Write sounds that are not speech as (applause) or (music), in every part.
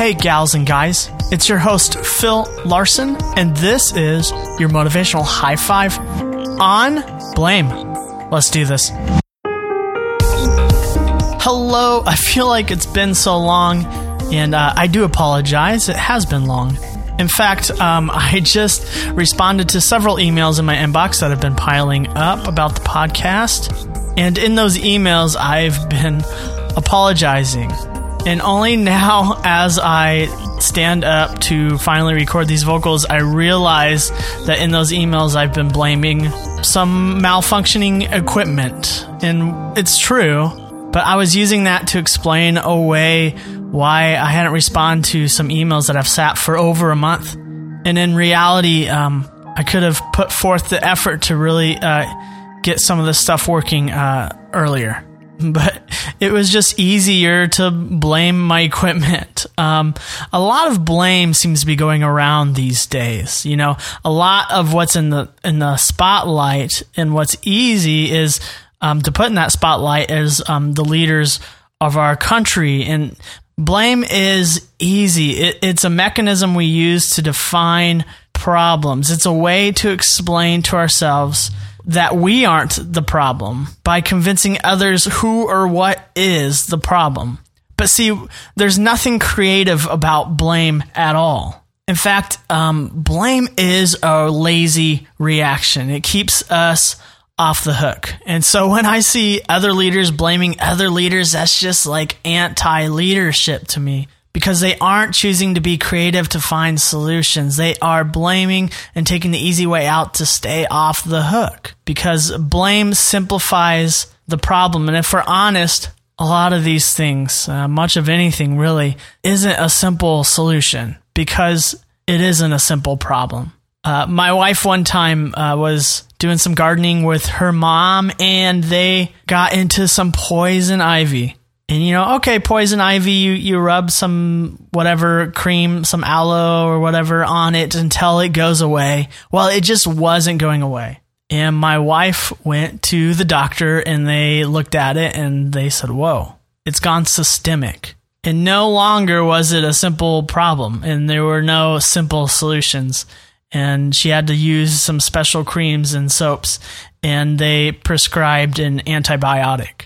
Hey, gals and guys, it's your host, Phil Larson, and this is your motivational high five on blame. Let's do this. Hello, I feel like it's been so long, and uh, I do apologize. It has been long. In fact, um, (laughs) I just responded to several emails in my inbox that have been piling up about the podcast. And in those emails, I've been apologizing. And only now, as I stand up to finally record these vocals, I realize that in those emails, I've been blaming some malfunctioning equipment. And it's true, but I was using that to explain away why I hadn't responded to some emails that I've sat for over a month. And in reality, um, I could have put forth the effort to really uh, get some of this stuff working uh, earlier. (laughs) But it was just easier to blame my equipment. Um, a lot of blame seems to be going around these days. You know, a lot of what's in the in the spotlight and what's easy is um, to put in that spotlight is um, the leaders of our country and blame is easy. It, it's a mechanism we use to define problems. It's a way to explain to ourselves that we aren't the problem by convincing others who or what is the problem. But see, there's nothing creative about blame at all. In fact, um, blame is a lazy reaction. It keeps us off the hook. And so when I see other leaders blaming other leaders, that's just like anti leadership to me because they aren't choosing to be creative to find solutions. They are blaming and taking the easy way out to stay off the hook because blame simplifies the problem. And if we're honest, a lot of these things, uh, much of anything really, isn't a simple solution because it isn't a simple problem. Uh, my wife one time uh, was doing some gardening with her mom and they got into some poison ivy and you know, okay, poison ivy, you, you rub some whatever cream, some aloe or whatever on it until it goes away. Well, it just wasn't going away. And my wife went to the doctor and they looked at it and they said, whoa, it's gone systemic. And no longer was it a simple problem and there were no simple solutions. And she had to use some special creams and soaps and they prescribed an antibiotic.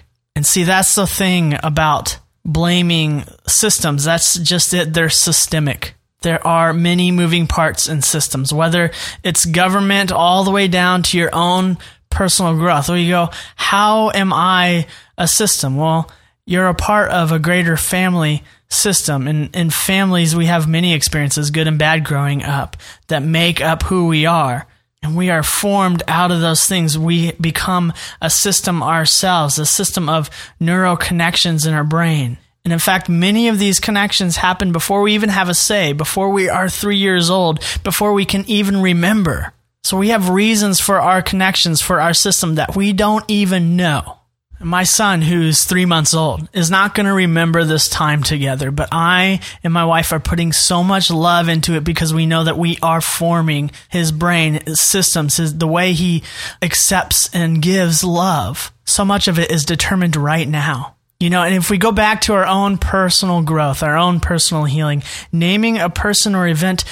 And see, that's the thing about blaming systems. That's just it. They're systemic. There are many moving parts in systems, whether it's government all the way down to your own personal growth, where you go, how am I a system? Well, you're a part of a greater family system. And in families, we have many experiences, good and bad, growing up that make up who we are. And we are formed out of those things. We become a system ourselves, a system of neural connections in our brain. And in fact, many of these connections happen before we even have a say, before we are three years old, before we can even remember. So we have reasons for our connections, for our system that we don't even know. My son, who's three months old, is not going to remember this time together, but I and my wife are putting so much love into it because we know that we are forming his brain, his systems, his, the way he accepts and gives love. So much of it is determined right now. You know, and if we go back to our own personal growth, our own personal healing, naming a person or event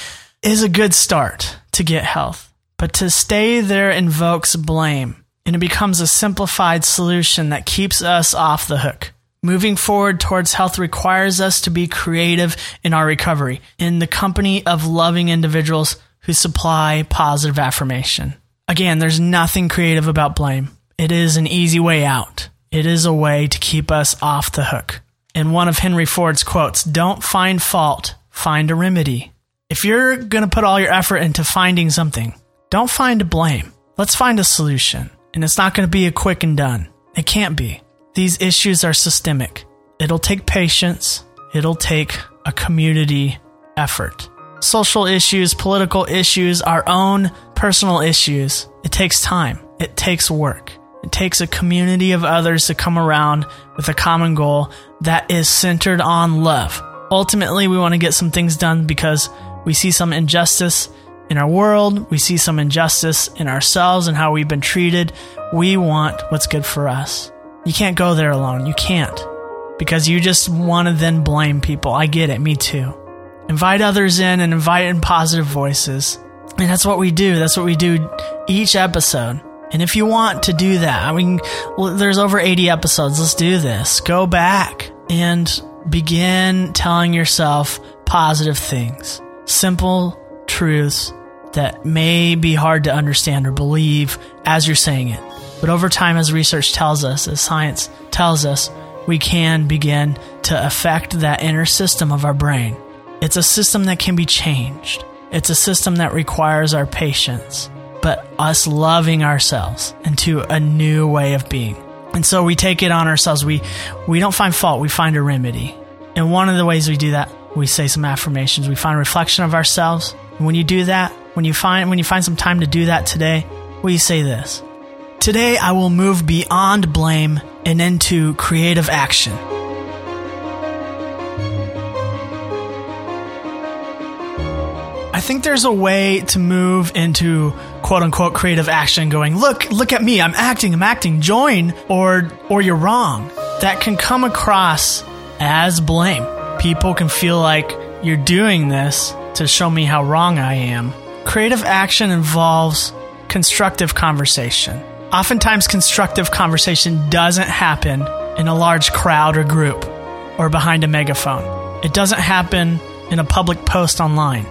is a good start to get health. But to stay there invokes blame and it becomes a simplified solution that keeps us off the hook. Moving forward towards health requires us to be creative in our recovery, in the company of loving individuals who supply positive affirmation. Again, there's nothing creative about blame. It is an easy way out. It is a way to keep us off the hook. In one of Henry Ford's quotes, don't find fault, find a remedy. If you're going to put all your effort into finding something, don't find a blame. Let's find a solution. And it's not going to be a quick and done. It can't be. These issues are systemic. It'll take patience. It'll take a community effort. Social issues, political issues, our own personal issues. It takes time. It takes work. It takes a community of others to come around with a common goal that is centered on love. Ultimately, we want to get some things done because we see some injustice in our world, we see some injustice in ourselves and how we've been treated. We want what's good for us. You can't go there alone. You can't. Because you just want to then blame people. I get it. Me too. invite others in and invite in positive voices. And that's what we do. That's what we do each episode. And if you want to do that, I mean, there's over 80 episodes. Let's do this. Go back and begin telling yourself positive things, simple truths that may be hard to understand or believe as you're saying it. But over time, as research tells us, as science tells us, we can begin to affect that inner system of our brain. It's a system that can be changed. It's a system that requires our patience, but us loving ourselves into a new way of being. And so we take it on ourselves. We we don't find fault, we find a remedy. And one of the ways we do that, we say some affirmations. We find reflection of ourselves. And when you do that, when you find when you find some time to do that today, will you say this? Today I will move beyond blame and into creative action. I think there's a way to move into quote unquote creative action going, look, look at me, I'm acting, I'm acting, join, or or you're wrong. That can come across as blame. People can feel like you're doing this to show me how wrong I am. Creative action involves constructive conversation. Oftentimes, constructive conversation doesn't happen in a large crowd or group or behind a megaphone. It doesn't happen in a public post online.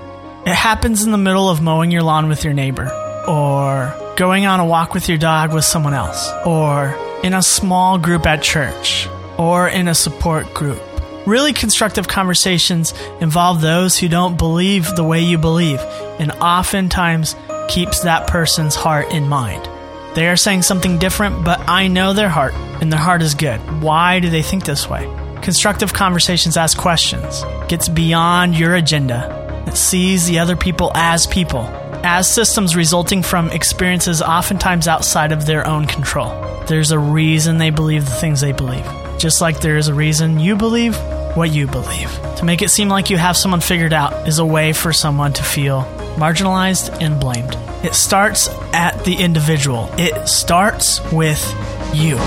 It happens in the middle of mowing your lawn with your neighbor, or going on a walk with your dog with someone else, or in a small group at church, or in a support group. Really constructive conversations involve those who don't believe the way you believe, and oftentimes keeps that person's heart in mind. They are saying something different, but I know their heart, and their heart is good. Why do they think this way? Constructive conversations ask questions, gets beyond your agenda, sees the other people as people, as systems resulting from experiences oftentimes outside of their own control. There's a reason they believe the things they believe, just like there is a reason you believe what you believe. To make it seem like you have someone figured out is a way for someone to feel marginalized and blamed. It starts at the individual, it starts with you.